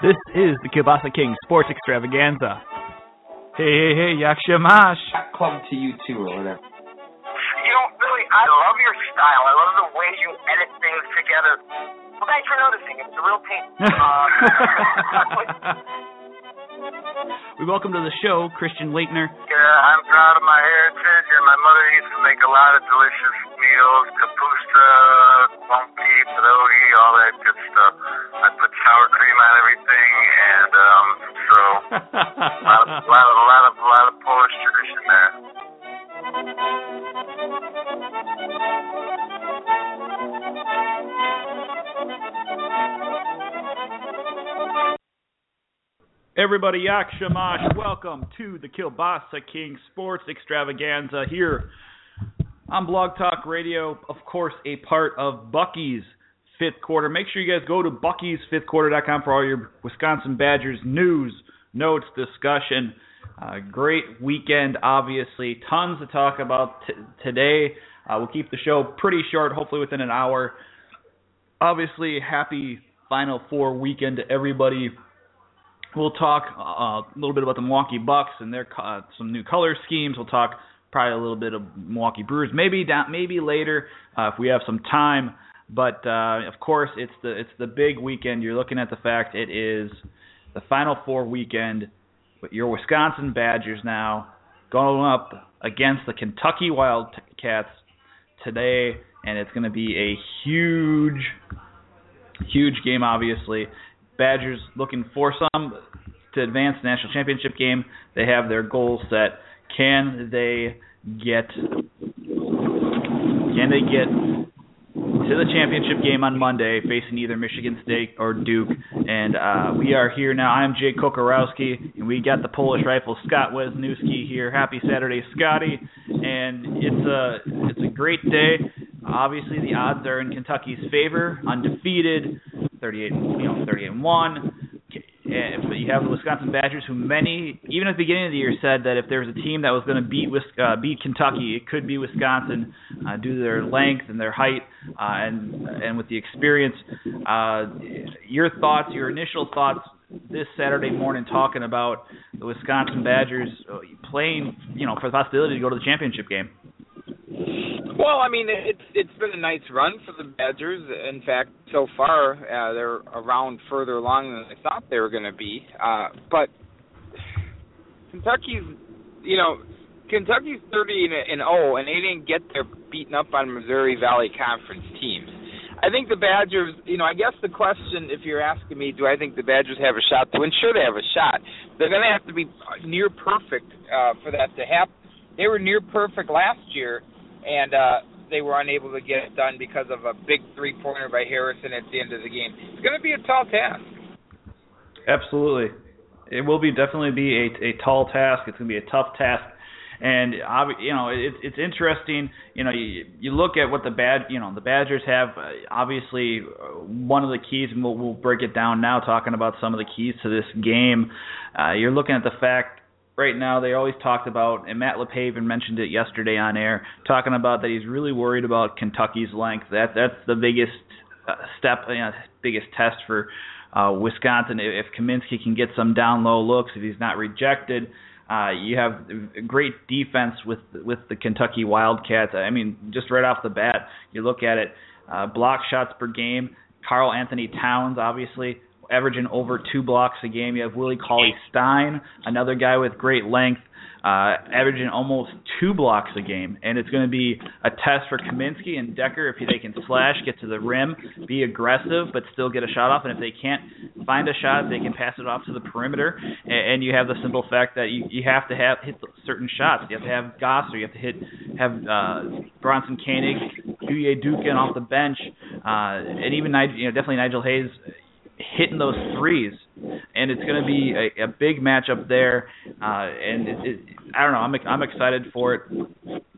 This is the Kielbasa King Sports Extravaganza. Hey, hey, hey, Yakshamash. Club to you too, or whatever. You know, really, I love your style. I love the way you edit things together. Well, thanks for noticing. It's a real pain. Uh, We welcome to the show Christian Laettner. yeah, I'm proud of my heritage, and my mother used to make a lot of delicious meals. Kapusta, bumpy, pierogi, all that good stuff. I put sour cream on everything, and um, so a lot of, a lot of, a lot of, a lot of Polish tradition there. Everybody, Yakshamash, welcome to the Kielbasa King Sports Extravaganza here on Blog Talk Radio. Of course, a part of Bucky's Fifth Quarter. Make sure you guys go to buckysfifthquarter.com for all your Wisconsin Badgers news, notes, discussion. Uh, great weekend, obviously. Tons to talk about t- today. Uh, we'll keep the show pretty short, hopefully within an hour. Obviously, happy Final Four weekend to everybody. We'll talk uh, a little bit about the Milwaukee Bucks and their uh, some new color schemes. We'll talk probably a little bit of Milwaukee Brewers, maybe down, maybe later uh, if we have some time. But uh, of course, it's the it's the big weekend. You're looking at the fact it is the Final Four weekend. But your Wisconsin Badgers now going up against the Kentucky Wildcats today, and it's going to be a huge, huge game. Obviously, Badgers looking for some to advance the national championship game. They have their goals set. Can they get? Can they get to the championship game on Monday, facing either Michigan State or Duke? And uh, we are here now. I'm Jake Kocorowski, and we got the Polish rifle Scott Wesniewski here. Happy Saturday, Scotty! And it's a it's a great day. Obviously, the odds are in Kentucky's favor, undefeated, 38, you know, 38 and one. But you have the Wisconsin Badgers, who many, even at the beginning of the year, said that if there was a team that was going to beat uh, beat Kentucky, it could be Wisconsin uh, due to their length and their height, uh, and and with the experience. Uh, your thoughts, your initial thoughts this Saturday morning, talking about the Wisconsin Badgers playing, you know, for the possibility to go to the championship game. Well, I mean, it's it's been a nice run for the Badgers. In fact, so far uh, they're around further along than I thought they were going to be. Uh, but Kentucky's, you know, Kentucky's 30 and 0, and they didn't get their beaten up on Missouri Valley Conference teams. I think the Badgers, you know, I guess the question, if you're asking me, do I think the Badgers have a shot to win? Sure, they have a shot. They're going to have to be near perfect uh, for that to happen. They were near perfect last year, and uh, they were unable to get it done because of a big three pointer by Harrison at the end of the game. It's going to be a tall task. Absolutely, it will be definitely be a, a tall task. It's going to be a tough task, and you know it's it's interesting. You know, you, you look at what the bad you know the Badgers have. Uh, obviously, uh, one of the keys, and we'll, we'll break it down now, talking about some of the keys to this game. Uh, you're looking at the fact right now they always talked about, and Matt LePaven mentioned it yesterday on air, talking about that he's really worried about Kentucky's length. That that's the biggest uh, step, you know, biggest test for uh, Wisconsin. If Kaminsky can get some down low looks, if he's not rejected. Uh, you have great defense with with the Kentucky Wildcats. I mean, just right off the bat, you look at it, uh, block shots per game. Karl Anthony Towns, obviously, averaging over two blocks a game. You have Willie Cauley Stein, another guy with great length, uh, averaging almost two blocks a game. And it's going to be a test for Kaminsky and Dekker if they can slash, get to the rim, be aggressive, but still get a shot off. And if they can't find a shot, they can pass it off to the perimeter. And, and you have the simple fact that you, you have to have hit certain shots. You have to have Gasser. You have to hit have uh, Bronson Koenig, Duje Dukan off the bench, uh, and even you know definitely Nigel Hayes hitting those threes, and it's going to be a, a big matchup there. Uh, and it, it, I don't know, I'm I'm excited for it.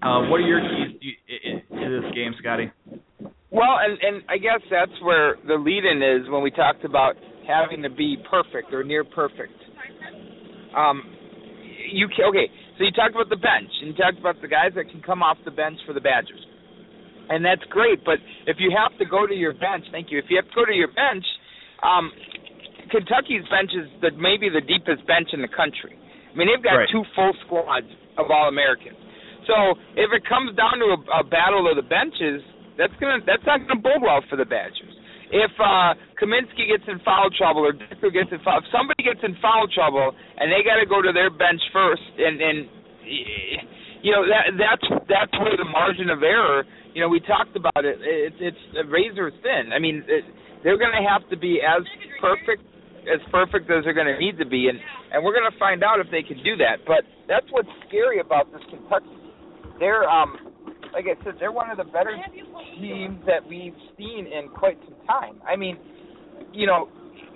Uh, what are your keys to, to this game, Scotty? Well, and and I guess that's where the lead-in is when we talked about having to be perfect or near perfect. Um, you okay, so you talked about the bench, and you talked about the guys that can come off the bench for the Badgers, and that's great. But if you have to go to your bench, thank you. If you have to go to your bench, um, Kentucky's bench is the maybe the deepest bench in the country. I mean, they've got right. two full squads of All Americans. So if it comes down to a, a battle of the benches, that's gonna that's not gonna bode well for the Badgers. If uh Kaminsky gets in foul trouble or Dekker gets in foul, if somebody gets in foul trouble and they got to go to their bench first, and and you know that that's that's where the margin of error. You know, we talked about it. It's it's razor thin. I mean, it, they're going to have to be as perfect as perfect as they're going to need to be, and and we're going to find out if they can do that. But that's what's scary about this Kentucky. They're um like I said, they're one of the better teams that we've seen in quite some time. I mean, you know,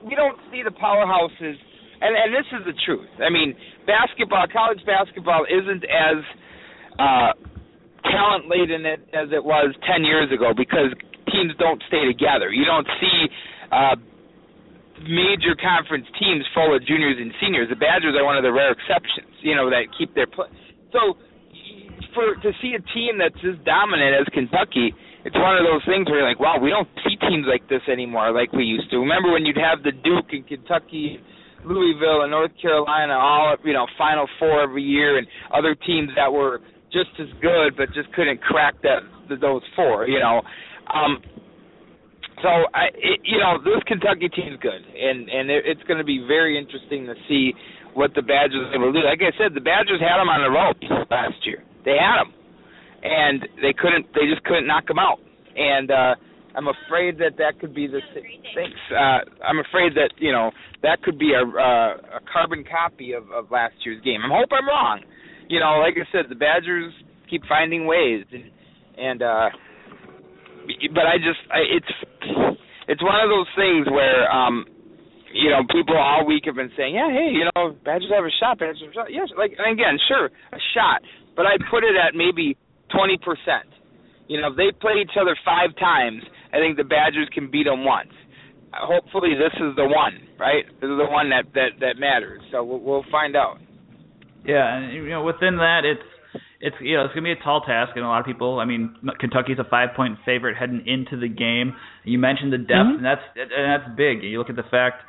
we don't see the powerhouses, and and this is the truth. I mean, basketball, college basketball, isn't as uh, talent laden as it was ten years ago because teams don't stay together. You don't see. Uh, major conference teams full of juniors and seniors. The Badgers are one of the rare exceptions, you know, that keep their play. So for to see a team that's as dominant as Kentucky, it's one of those things where you're like, wow, we don't see teams like this anymore like we used to. Remember when you'd have the Duke and Kentucky, Louisville and North Carolina all you know Final Four every year, and other teams that were just as good but just couldn't crack that those four, you know. Um, so I, it, you know, this Kentucky team's good, and and it, it's going to be very interesting to see what the Badgers are able to do. Like I said, the Badgers had them on the ropes last year. They had them, and they couldn't. They just couldn't knock them out. And uh, I'm afraid that that could be the thanks. Uh, I'm afraid that you know that could be a uh, a carbon copy of, of last year's game. I hope I'm wrong. You know, like I said, the Badgers keep finding ways, and and uh, but I just I, it's it's one of those things where um you know, people all week have been saying, yeah, hey, you know, Badgers have a shot, Badgers have a shot. Yes, like, and again, sure, a shot, but I put it at maybe 20%. You know, if they play each other five times, I think the Badgers can beat them once. Hopefully, this is the one, right? This is the one that that that matters. So we'll, we'll find out. Yeah, and you know, within that, it's it's you know it's gonna be a tall task, and a lot of people. I mean, Kentucky's a five point favorite heading into the game. You mentioned the depth, mm-hmm. and that's and that's big. You look at the fact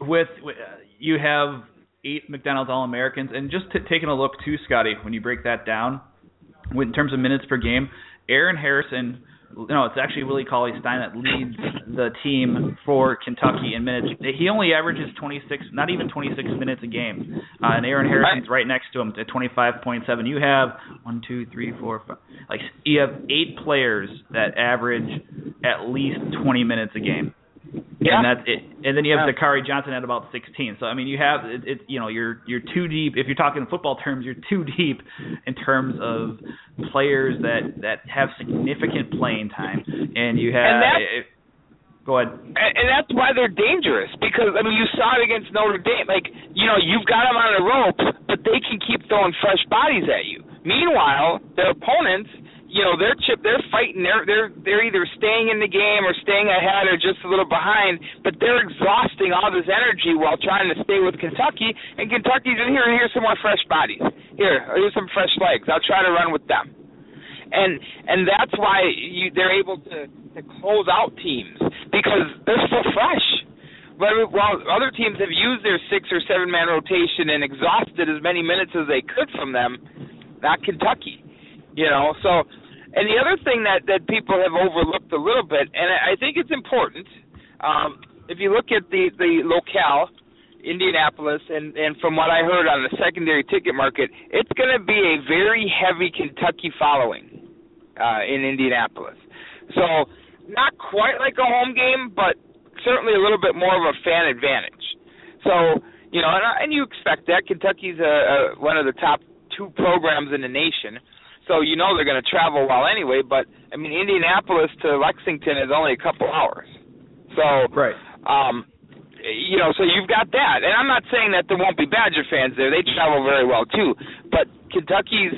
with, with you have eight McDonald's All Americans, and just t- taking a look too, Scotty, when you break that down, in terms of minutes per game, Aaron Harrison. No, it's actually Willie Cauley Stein that leads the team for Kentucky in minutes. He only averages 26, not even 26 minutes a game, uh, and Aaron Harrison's right next to him at 25.7. You have one, two, three, four, five. Like you have eight players that average at least 20 minutes a game. Yeah. And that's it. And then you have yeah. Dakari Johnson at about 16. So I mean, you have it, it. You know, you're you're too deep. If you're talking football terms, you're too deep in terms of players that that have significant playing time. And you have. And it, go ahead. And, and that's why they're dangerous because I mean, you saw it against Notre Dame. Like you know, you've got them on the rope, but they can keep throwing fresh bodies at you. Meanwhile, their opponents you know they're chip they're fighting they're they're they're either staying in the game or staying ahead or just a little behind but they're exhausting all this energy while trying to stay with Kentucky and Kentucky's in here and here's some more fresh bodies. Here here's some fresh legs. I'll try to run with them. And and that's why you they're able to to close out teams because they're so fresh. But while other teams have used their six or seven man rotation and exhausted as many minutes as they could from them not Kentucky you know? So and the other thing that that people have overlooked a little bit, and I think it's important, um, if you look at the the locale, Indianapolis, and and from what I heard on the secondary ticket market, it's going to be a very heavy Kentucky following uh, in Indianapolis. So not quite like a home game, but certainly a little bit more of a fan advantage. So you know, and, and you expect that Kentucky's a, a, one of the top two programs in the nation so you know they're going to travel well anyway. But I mean, Indianapolis to Lexington is only a couple hours. So right. Um, you know, so you've got that, and I'm not saying that there won't be Badger fans there. They travel very well too, but Kentucky's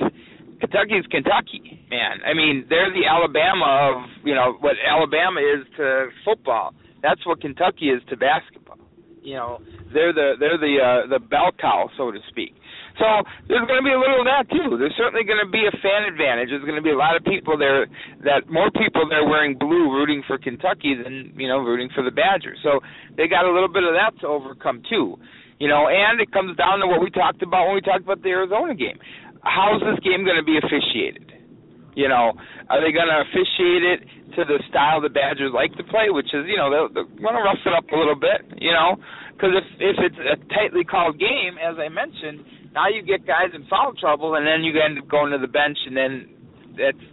Kentucky's Kentucky, man. I mean, they're the Alabama of you know what Alabama is to football. That's what Kentucky is to basketball. You know, they're the they're the uh, the bell cow, so to speak. So there's going to be a little of that too. There's certainly going to be a fan advantage. There's going to be a lot of people there that more people there wearing blue rooting for Kentucky than you know rooting for the Badgers. So they got a little bit of that to overcome too. You know, and it comes down to what we talked about when we talked about the Arizona game. How's this game going to be officiated? You know, are they going to officiate it to the style the Badgers like to play, which is, you know, they'll, they'll want to rough it up a little bit, you know, because if if it's a tightly called game, as I mentioned, now you get guys in foul trouble, and then you end up going to the bench, and then it's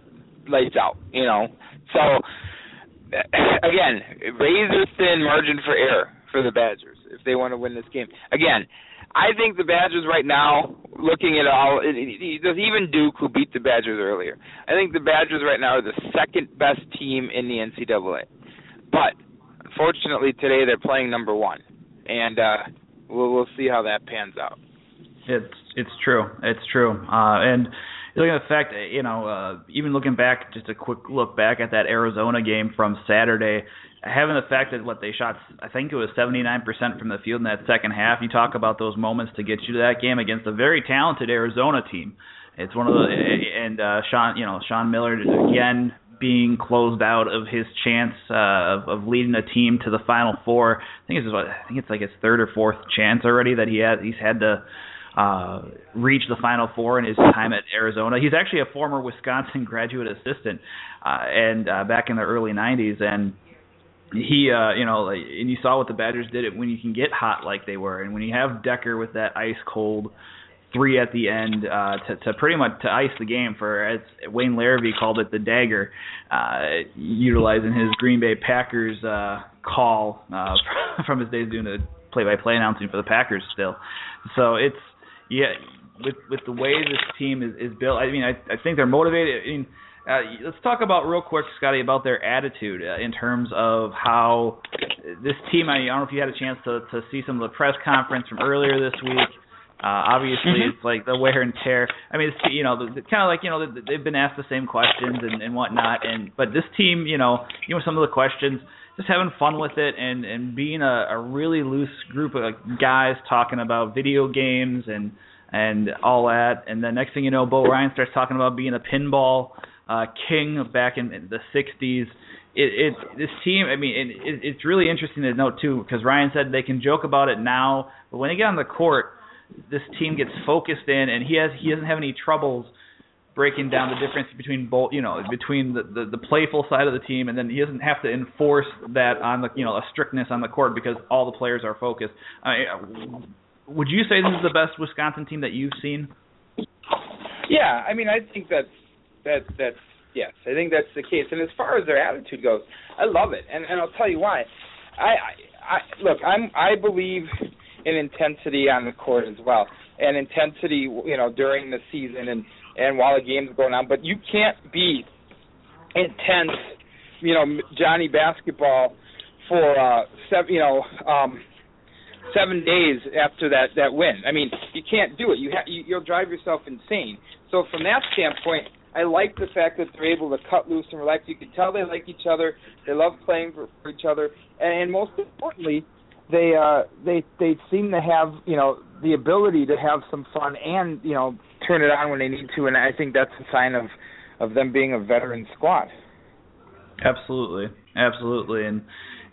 lights out. You know, so again, razor thin margin for error for the Badgers if they want to win this game. Again, I think the Badgers right now, looking at all, it, even Duke, who beat the Badgers earlier, I think the Badgers right now are the second best team in the NCAA. But unfortunately, today they're playing number one, and uh, we'll we'll see how that pans out. It's it's true. It's true. Uh, and looking at the fact, you know, uh, even looking back, just a quick look back at that Arizona game from Saturday, having the fact that what they shot, I think it was 79% from the field in that second half. You talk about those moments to get you to that game against a very talented Arizona team. It's one of the and uh, Sean, you know, Sean Miller again being closed out of his chance uh, of, of leading a team to the Final Four. I think it's I think it's like his third or fourth chance already that he has. He's had to uh, the Final Four in his time at Arizona. He's actually a former Wisconsin graduate assistant, uh, and uh, back in the early '90s, and he, uh, you know, and you saw what the Badgers did it when you can get hot like they were, and when you have Dekker with that ice cold three at the end uh, to, to pretty much to ice the game for as Wayne Larrivee called it the dagger, uh, utilizing his Green Bay Packers uh, call uh, from his days doing the play-by-play announcing for the Packers still. So it's yeah, with with the way this team is, is built, I mean, I I think they're motivated. I mean, uh, let's talk about real quick, Scotty, about their attitude uh, in terms of how this team. I, mean, I don't know if you had a chance to to see some of the press conference from earlier this week. Uh, obviously, mm-hmm. it's like the wear and tear. I mean, it's you know, kind of like you know they've been asked the same questions and, and whatnot. And but this team, you know, you know some of the questions, just having fun with it and and being a, a really loose group of guys talking about video games and and all that. And then next thing you know, Bo Ryan starts talking about being a pinball uh, king back in, in the '60s. It, it this team. I mean, it, it, it's really interesting to note too because Ryan said they can joke about it now, but when they get on the court, this team gets focused in, and he has he doesn't have any troubles breaking down the difference between both, you know, between the, the the playful side of the team, and then he doesn't have to enforce that on the, you know, a strictness on the court because all the players are focused. I would you say this is the best Wisconsin team that you've seen? Yeah, I mean, I think that's that that's yes, I think that's the case. And as far as their attitude goes, I love it, and and I'll tell you why. I I, I look, I'm I believe in intensity on the court as well, and intensity, you know, during the season and and while the game's going on. But you can't be intense, you know, Johnny basketball for uh seven, you know, um seven days after that that win. I mean, you can't do it. You, ha- you you'll drive yourself insane. So from that standpoint, I like the fact that they're able to cut loose and relax. You can tell they like each other. They love playing for, for each other, and, and most importantly, they uh they they seem to have you know the ability to have some fun and you know turn it on when they need to and I think that's a sign of of them being a veteran squad. Absolutely, absolutely, and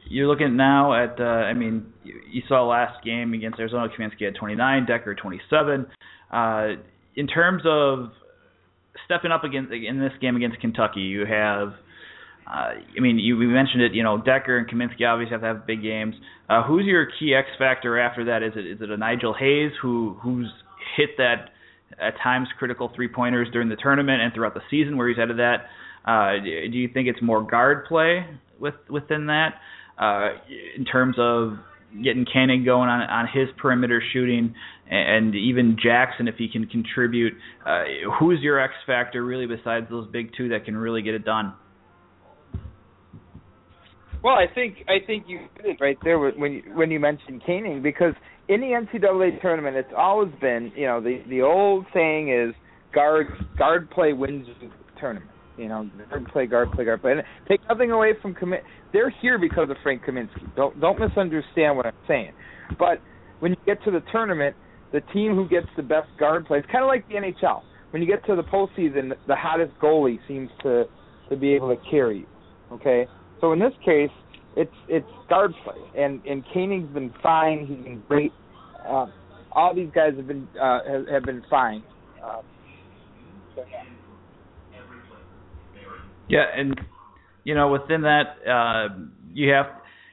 you're looking now at uh, I mean you, saw last game against Arizona Kaminsky had 29, Dekker 27. Uh, in terms of stepping up against in this game against Kentucky, you have uh, I mean, you we mentioned it. You know, Dekker and Kaminsky obviously have to have big games. Uh, who's your key X factor after that? Is it is it a Nigel Hayes who who's hit that at times critical three pointers during the tournament and throughout the season where he's headed that? Uh, do you think it's more guard play with within that uh, in terms of getting Koenig going on on his perimeter shooting, and even Jackson if he can contribute? Uh, who's your X factor really besides those big two that can really get it done? Well, I think I think you did it right there when you when you mentioned Koenig because in the NCAA tournament, it's always been you know the the old saying is guard guard play wins the tournament. You know, guard play, guard play, guard play. And take nothing away from commit. They're here because of Frank Kaminsky. Don't don't misunderstand what I'm saying. But when you get to the tournament, the team who gets the best guard play, it's kind of like the NHL. When you get to the postseason, the hottest goalie seems to to be able to carry you. Okay, so in this case, it's it's guard play, and and Koenig's been fine. He's been great. Uh, all these guys have been uh, have, have been fine. Uh, Yeah, and you know within that, uh, you have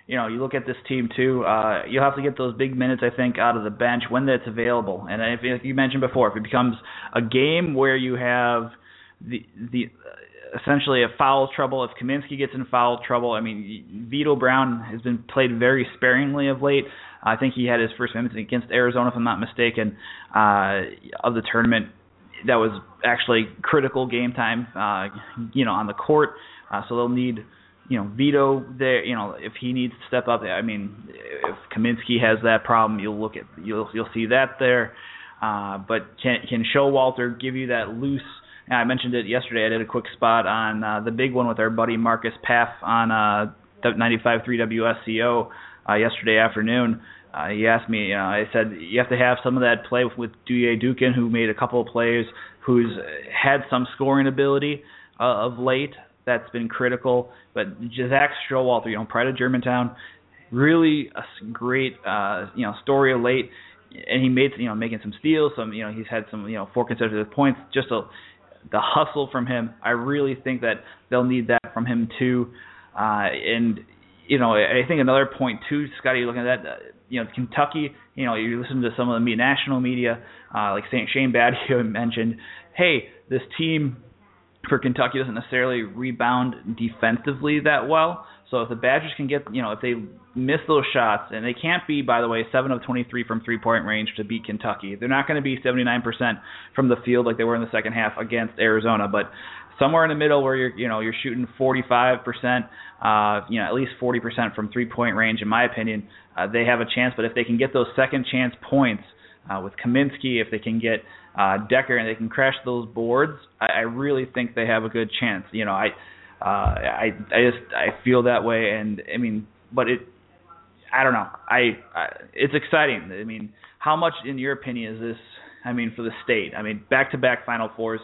you know you look at this team too. Uh, you'll have to get those big minutes, I think, out of the bench when that's available. And if, if you mentioned before, if it becomes a game where you have the the essentially a foul trouble. If Kaminsky gets in foul trouble, I mean, Vitto Brown has been played very sparingly of late. I think he had his first minutes against Arizona, if I'm not mistaken, uh, of the tournament. That was actually critical game time, uh, you know, on the court. Uh, so they'll need, you know, Vitto there. You know, if he needs to step up. I mean, if Kaminsky has that problem, you'll look at you'll you'll see that there. Uh, but can can Showalter give you that loose? And I mentioned it yesterday. I did a quick spot on uh, the big one with our buddy Marcus Paff on uh, 95.3 WSCO uh, yesterday afternoon. Uh, he asked me, you know, I said you have to have some of that play with, with Duje Dukan, who made a couple of plays, who's had some scoring ability uh, of late. That's been critical. But Zak Showalter, you know, Pride of Germantown, really a great, uh, you know, story of late. And he made, you know, making some steals. Some, you know, he's had some, you know, four consecutive points. Just a the hustle from him. I really think that they'll need that from him too. Uh, and you know, I think another point too, Scotty, looking at that, uh, you know, Kentucky. You know, you listen to some of the national media, uh, like Saint Shane Battier mentioned. Hey, this team for Kentucky doesn't necessarily rebound defensively that well. So if the Badgers can get, you know, if they miss those shots, and they can't be, by the way, 7 of 23 from three-point range to beat Kentucky. They're not going to be 79% from the field like they were in the second half against Arizona, but somewhere in the middle where you're, you know, you're shooting 45%, uh, you know, at least 40% from three-point range, in my opinion, uh, they have a chance. But if they can get those second chance points uh, with Kaminsky, if they can get uh, Dekker and they can crash those boards, I, I really think they have a good chance. You know, I uh, I I just I feel that way, and I mean, but it I don't know. I, I it's exciting. I mean, how much, in your opinion, is this? I mean, for the state. I mean, back-to-back Final Fours.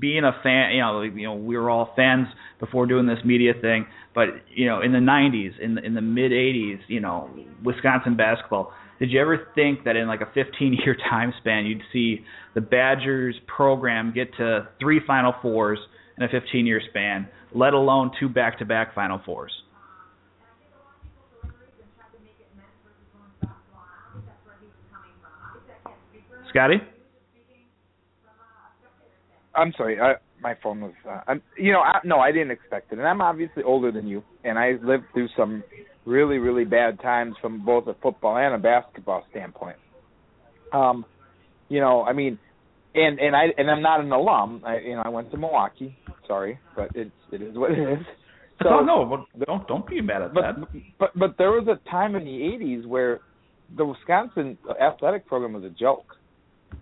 Being a fan, you know, you know, we were all fans before doing this media thing. But you know, in the '90s, in the, in the mid '80s, you know, Wisconsin basketball. Did you ever think that in like a 15-year time span, you'd see the Badgers program get to three Final Fours in a 15-year span, let alone two back-to-back Final Fours? Scotty? I'm sorry. I, my phone was. Uh, I'm, you know, I, no, I didn't expect it, and I'm obviously older than you, and I lived through some really, really bad times from both a football and a basketball standpoint. Um, you know, I mean, and and I and I'm not an alum. I you know I went to Milwaukee. Sorry, but it's it is what it is. So oh, no, don't don't be mad at but, that. But but there was a time in the '80s where the Wisconsin athletic program was a joke.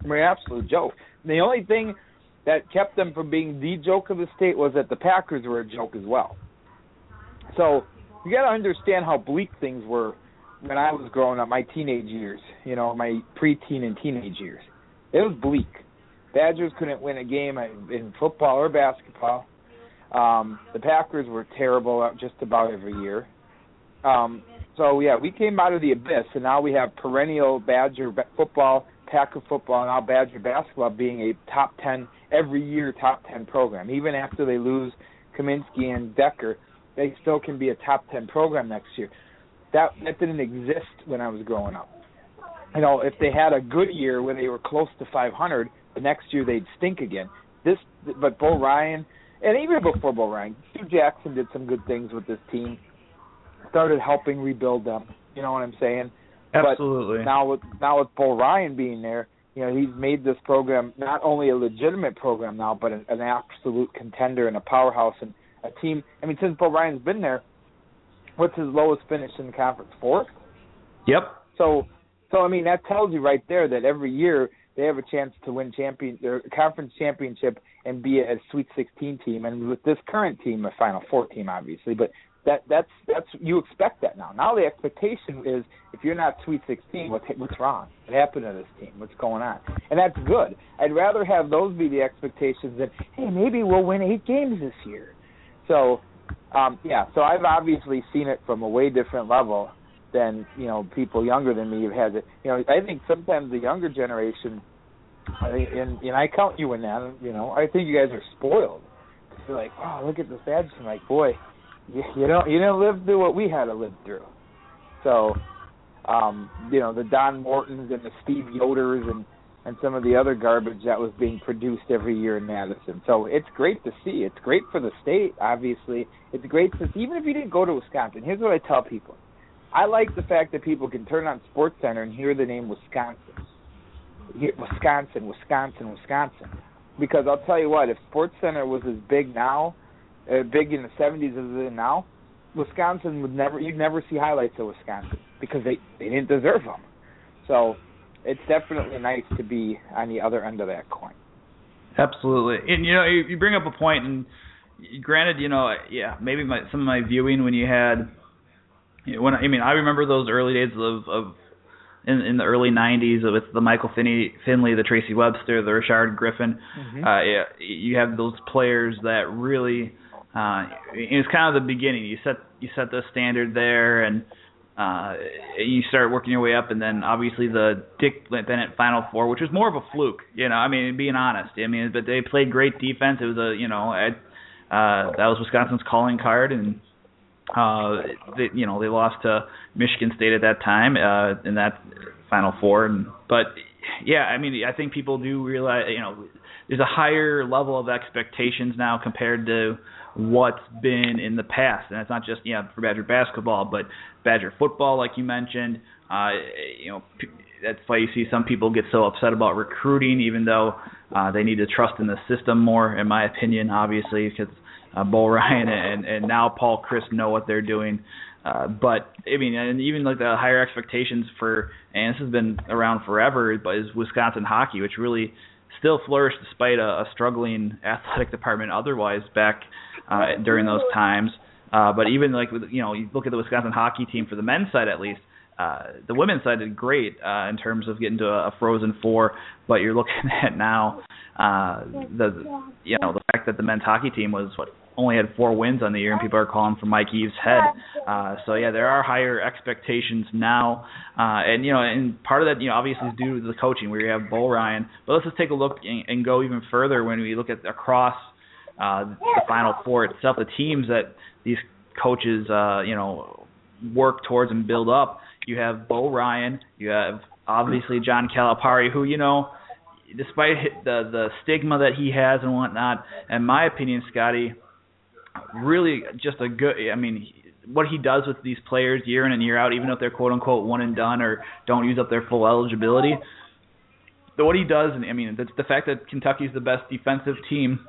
I mean, absolute joke. The only thing that kept them from being the joke of the state was that the Packers were a joke as well. So you got to understand how bleak things were when I was growing up, my teenage years. You know, my preteen and teenage years. It was bleak. Badgers couldn't win a game in football or basketball. Um, the Packers were terrible just about every year. Um, so yeah, we came out of the abyss, and now we have perennial Badger football Packer football and now Badger basketball being a top 10 every year top 10 program. Even after they lose Kaminsky and Dekker, they still can be a top 10 program next year. That that didn't exist when I was growing up. You know, if they had a good year where they were close to 500, the next year they'd stink again. This, but Bo Ryan, and even before Bo Ryan, Stu Jackson did some good things with this team. Started helping rebuild them. You know what I'm saying? Absolutely. But now with now with Bo Ryan being there, you know he's made this program not only a legitimate program now, but an, an absolute contender and a powerhouse and a team. I mean, since Bo Ryan's been there, what's his lowest finish in the conference? Fourth. Yep. So, so I mean that tells you right there that every year they have a chance to win champion their conference championship and be a Sweet 16 team. And with this current team, a Final Four team, obviously, but that that's that's you expect that now. Now the expectation is if you're not Sweet 16, what's what's wrong? What happened to this team? What's going on? And that's good. I'd rather have those be the expectations than hey maybe we'll win eight games this year. So um, yeah, so I've obviously seen it from a way different level than you know people younger than me have had it. You know, I think sometimes the younger generation, and and I count you in that. You know, I think you guys are spoiled. You're like, oh, look at this badge. I'm like, boy, you, you don't you didn't live through what we had to live through. So, um, you know, the Don Mortons and the Steve Yoders and and some of the other garbage that was being produced every year in Madison. So it's great to see. It's great for the state, obviously. It's great to see, even if you didn't go to Wisconsin. Here's what I tell people. I like the fact that people can turn on Sports Center and hear the name Wisconsin. Wisconsin, Wisconsin, Wisconsin. Because I'll tell you what, if Sports Center was as big now, uh, big in the 70s as it is now, Wisconsin would never you'd never see highlights of Wisconsin because they they didn't deserve them. So it's definitely nice to be on the other end of that coin. Absolutely, and you know you, you bring up a point, and granted, you know, yeah, maybe my some of my viewing when you had, you know, when I mean I remember those early days of of in, in the early '90s with the Michael Finney, Finley, the Tracy Webster, the Rashard Griffith. Mm-hmm. Uh, yeah, you have those players that really. Uh, it's kind of the beginning. You set you set the standard there, and uh, you start working your way up, and then obviously the Dick Bennett Final Four, which was more of a fluke. You know, I mean, being honest. I mean, but they played great defense. It was a, you know, uh, that was Wisconsin's calling card, and uh, they, you know, they lost to Michigan State at that time uh, in that Final Four. And but yeah, I mean, I think people do realize, you know, there's a higher level of expectations now compared to what's been in the past, and it's not just yeah for Badger basketball, but Badger football, like you mentioned. Uh, you know, that's why you see some people get so upset about recruiting, even though uh, they need to trust in the system more, in my opinion, obviously, because uh, Bo Ryan and and now Paul Chryst know what they're doing. Uh, but I mean, and even like the higher expectations for, and this has been around forever, but is Wisconsin hockey, which really still flourished despite a, a struggling athletic department otherwise back uh, during those times. Uh, but even like you know, you look at the Wisconsin hockey team for the men's side at least. Uh, the women's side did great uh, in terms of getting to a, a Frozen Four, but you're looking at now uh, the you know the fact that the men's hockey team was what only had four wins on the year, and people are calling for Mike Eaves' head. Uh, so yeah, there are higher expectations now, uh, and you know, and part of that, you know, obviously is due to the coaching, where you have Bo Ryan. But let's just take a look and, and go even further when we look at across uh, the Final Four itself, the teams that these coaches, uh, you know, work towards and build up. You have Bo Ryan, you have obviously John Calipari, who you know, despite the the stigma that he has and whatnot, in my opinion, Scotty, really just a good. I mean, what he does with these players year in and year out, even if they're quote unquote one and done or don't use up their full eligibility. What he does, and I mean, the, the fact that Kentucky's the best defensive team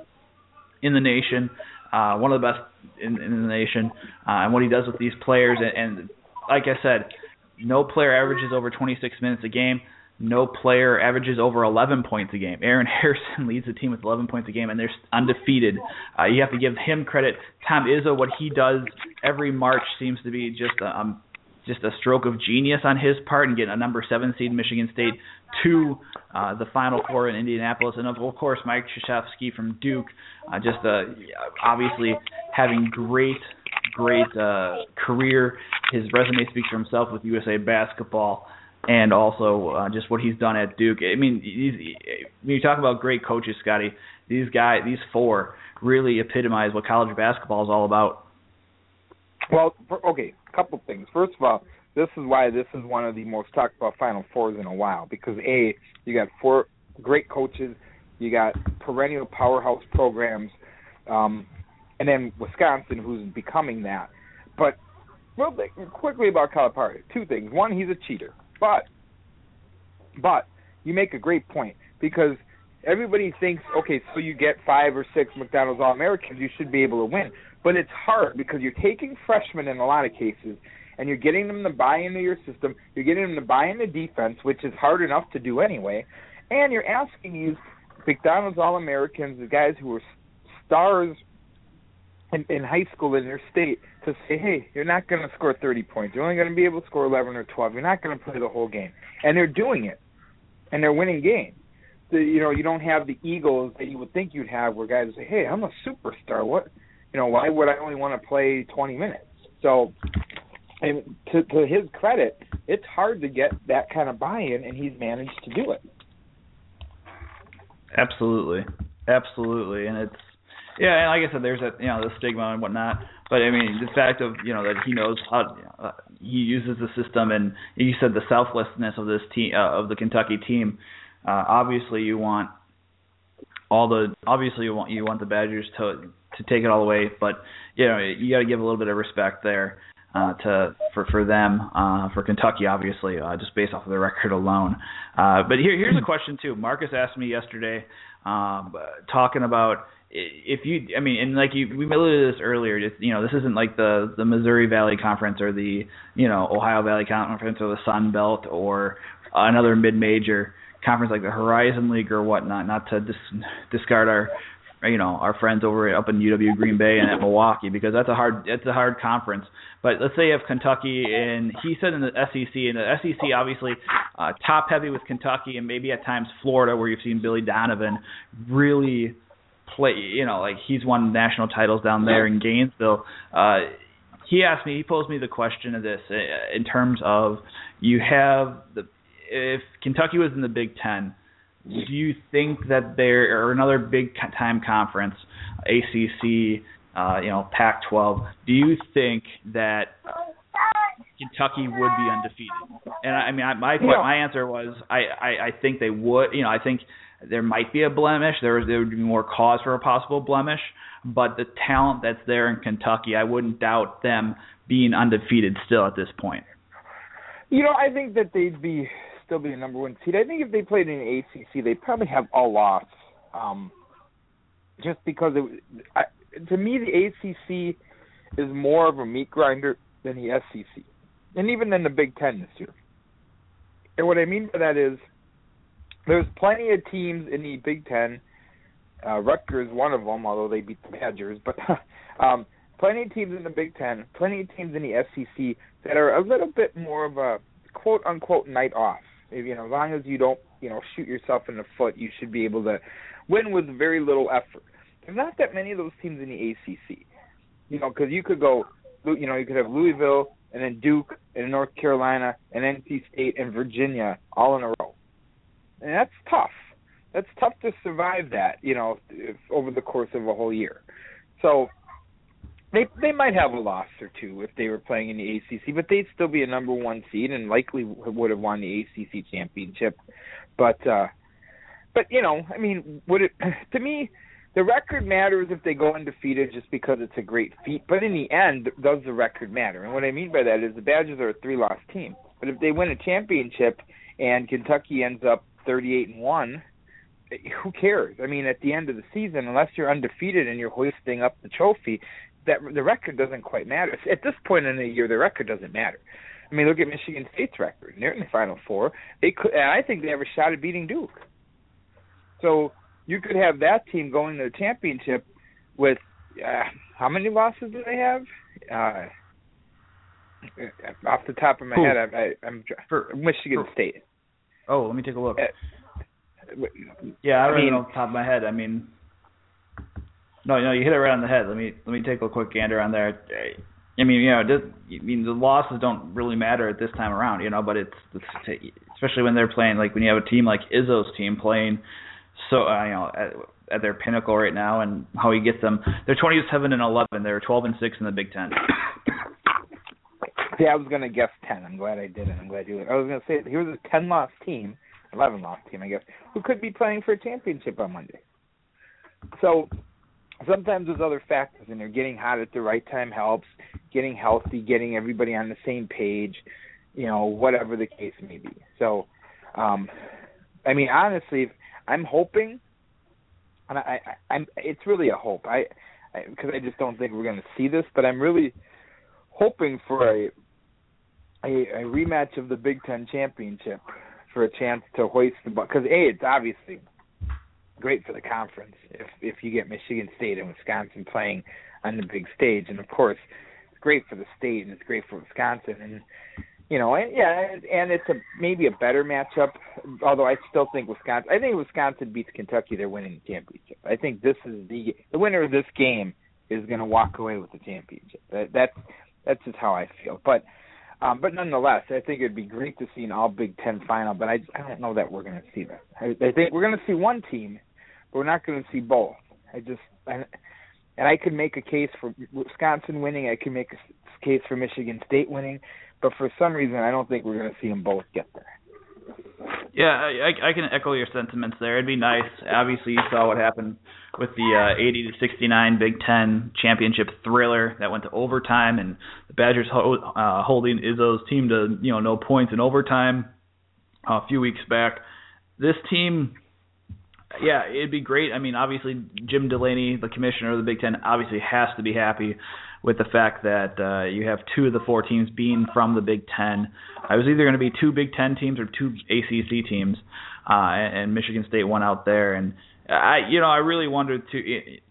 in the nation, uh, one of the best in, in the nation, uh, and what he does with these players, and, and like I said, no player averages over 26 minutes a game. No player averages over 11 points a game. Aaron Harrison leads the team with 11 points a game, and they're undefeated. Uh, you have to give him credit. Tom Izzo, what he does every March seems to be just a, um, just a stroke of genius on his part, and getting a number seven seed Michigan State to uh, the Final Four in Indianapolis, and of course Mike Krzyzewski from Duke, uh, just uh, obviously having great great uh, career. His resume speaks for himself with USA Basketball and also uh, just what he's done at Duke. I mean, he's, when you talk about great coaches, Scotty, these guys, these four, really epitomize what college basketball is all about. Well, okay, a couple things. First of all, this is why this is one of the most talked about Final Fours in a while because a you got four great coaches, you got perennial powerhouse programs, um, and then Wisconsin, who's becoming that. But real quickly about Calipari, two things. One, he's a cheater. But but you make a great point because everybody thinks, okay, so you get five or six McDonald's All Americans, you should be able to win. but it's hard because you're taking freshmen in a lot of cases and you're getting them to buy into your system. You're getting them to buy into defense, which is hard enough to do anyway. And you're asking these McDonald's All Americans, the guys who were stars in, in high school in their state, to say, hey, you're not going to score 30 points. You're only going to be able to score 11 or 12. You're not going to play the whole game. And they're doing it, and they're winning games. The, you know, you don't have the egos that you would think you'd have, where guys say, hey, I'm a superstar. What, you know, why would I only want to play 20 minutes? So and to to his credit, it's hard to get that kind of buy-in, and he's managed to do it. Absolutely, absolutely, and it's yeah, and like I said, there's a you know the stigma and whatnot, but I mean the fact of you know that he knows how uh, he uses the system, and you said the selflessness of this team uh, of the Kentucky team. Uh, obviously, you want all the obviously you want you want the Badgers to to take it all the way, but you know you got to give a little bit of respect there uh, to for for them uh, for Kentucky, obviously, uh, just based off of the record alone. Uh, but here here's a question too. Marcus asked me yesterday, um, talking about if you, I mean, and like you, we alluded to this earlier. Just, you know, this isn't like the the Missouri Valley Conference or the you know Ohio Valley Conference or the Sun Belt or another mid major conference like the Horizon League or whatnot. Not to dis- discard our you know our friends over up in UW Green Bay and at Milwaukee because that's a hard that's a hard conference. But let's say you have Kentucky and he said in the SEC and the SEC obviously uh, top heavy with Kentucky and maybe at times Florida where you've seen Billy Donovan really play you know like he's won national titles down there in Gainesville. Uh, he asked me he posed me the question of this uh, in terms of you have the if Kentucky was in the Big Ten do you think that there or another big time conference, ACC, uh, you know, Pac-12? Do you think that Kentucky would be undefeated? And I, I mean, I, my my answer was I, I I think they would. You know, I think there might be a blemish. There there would be more cause for a possible blemish, but the talent that's there in Kentucky, I wouldn't doubt them being undefeated still at this point. You know, I think that they'd be still be a number one seed. I think if they played in ACC, they'd probably have a loss. Um, just because it, I, to me, the ACC is more of a meat grinder than the SEC, and even than the Big Ten this year. And what I mean by that is, there's plenty of teams in the Big Ten. Uh, Rutgers, one of them, although they beat the Badgers, but um, plenty of teams in the Big Ten, plenty of teams in the SEC that are a little bit more of a quote unquote night off. If, You know, as long as you don't, you know, shoot yourself in the foot, you should be able to win with very little effort. There's not that many of those teams in the ACC. You know, because you could go, you know, you could have Louisville and then Duke and North Carolina and NC State and Virginia all in a row, and that's tough. That's tough to survive that, you know, over the course of a whole year. So they they might have a loss or two if they were playing in the ACC, but they'd still be a number one seed and likely would have won the ACC championship. But uh but you know, I mean, would it to me the record matters if they go undefeated just because it's a great feat, but in the end, does the record matter? And what I mean by that is the Badgers are a three-loss team, but if they win a championship and Kentucky ends up 38 and one, who cares? I mean, at the end of the season, unless you're undefeated and you're hoisting up the trophy, that the record doesn't quite matter. At this point in the year, the record doesn't matter. I mean, look at Michigan State's record. They're in the Final Four. They could, and I think they have a shot at beating Duke. So you could have that team going to the championship with uh, how many losses do they have? Uh, off the top of my head, I, I, I'm for Michigan State. Oh, let me take a look. Uh, yeah, I don't I mean, know off the top of my head. I mean, no, no, you hit it right on the head. Let me let me take a quick gander on there. I mean, you know, just, I mean, the losses don't really matter at this time around, you know, but it's, it's especially when they're playing like when you have a team like Izzo's team playing so uh, you know at, at their pinnacle right now and how he gets them. They're 27 and 11. They're 12 and 6 in the Big 10. Yeah, I was gonna guess 10. I'm glad I did it. I'm glad you. I was gonna say he was a 10 loss team, 11 loss team, I guess, who could be playing for a championship on Monday. So sometimes there's other factors and they're getting hot at the right time helps getting healthy getting everybody on the same page you know whatever the case may be so um i mean honestly i'm hoping and i, I i'm it's really a hope i because I, I just don't think we're going to see this. But I'm really hoping for a, a a rematch of the Big Ten championship for a chance to hoist the because a it's obviously great for the conference if if you get Michigan State and Wisconsin playing on the big stage, and of course it's great for the state and it's great for Wisconsin. And you know and yeah and it's a maybe a better matchup although I still think Wisconsin I think Wisconsin beats Kentucky they're winning the championship. I think this is the the winner of this game is going to walk away with the championship. That, that's that's just how I feel. But um, but nonetheless, I think it'd be great to see an All Big Ten final. But I, I don't know that we're going to see that. I, I think we're going to see one team, but we're not going to see both. I just, I, and I could make a case for Wisconsin winning. I could make a case for Michigan State winning, but for some reason, I don't think we're going to see them both get there. Yeah, I, I can echo your sentiments there. It'd be nice. Obviously, you saw what happened with the uh, 80 to 69 Big Ten championship thriller that went to overtime, and the Badgers ho- uh, holding Izzo's team to you know no points in overtime a few weeks back. This team, yeah, it'd be great. I mean, obviously Jim Delaney, the commissioner of the Big Ten, obviously has to be happy with the fact that uh, you have two of the four teams being from the Big Ten. I was either going to be two Big Ten teams or two ACC teams, uh, and, and Michigan State won out there. And I, you know, I really wondered to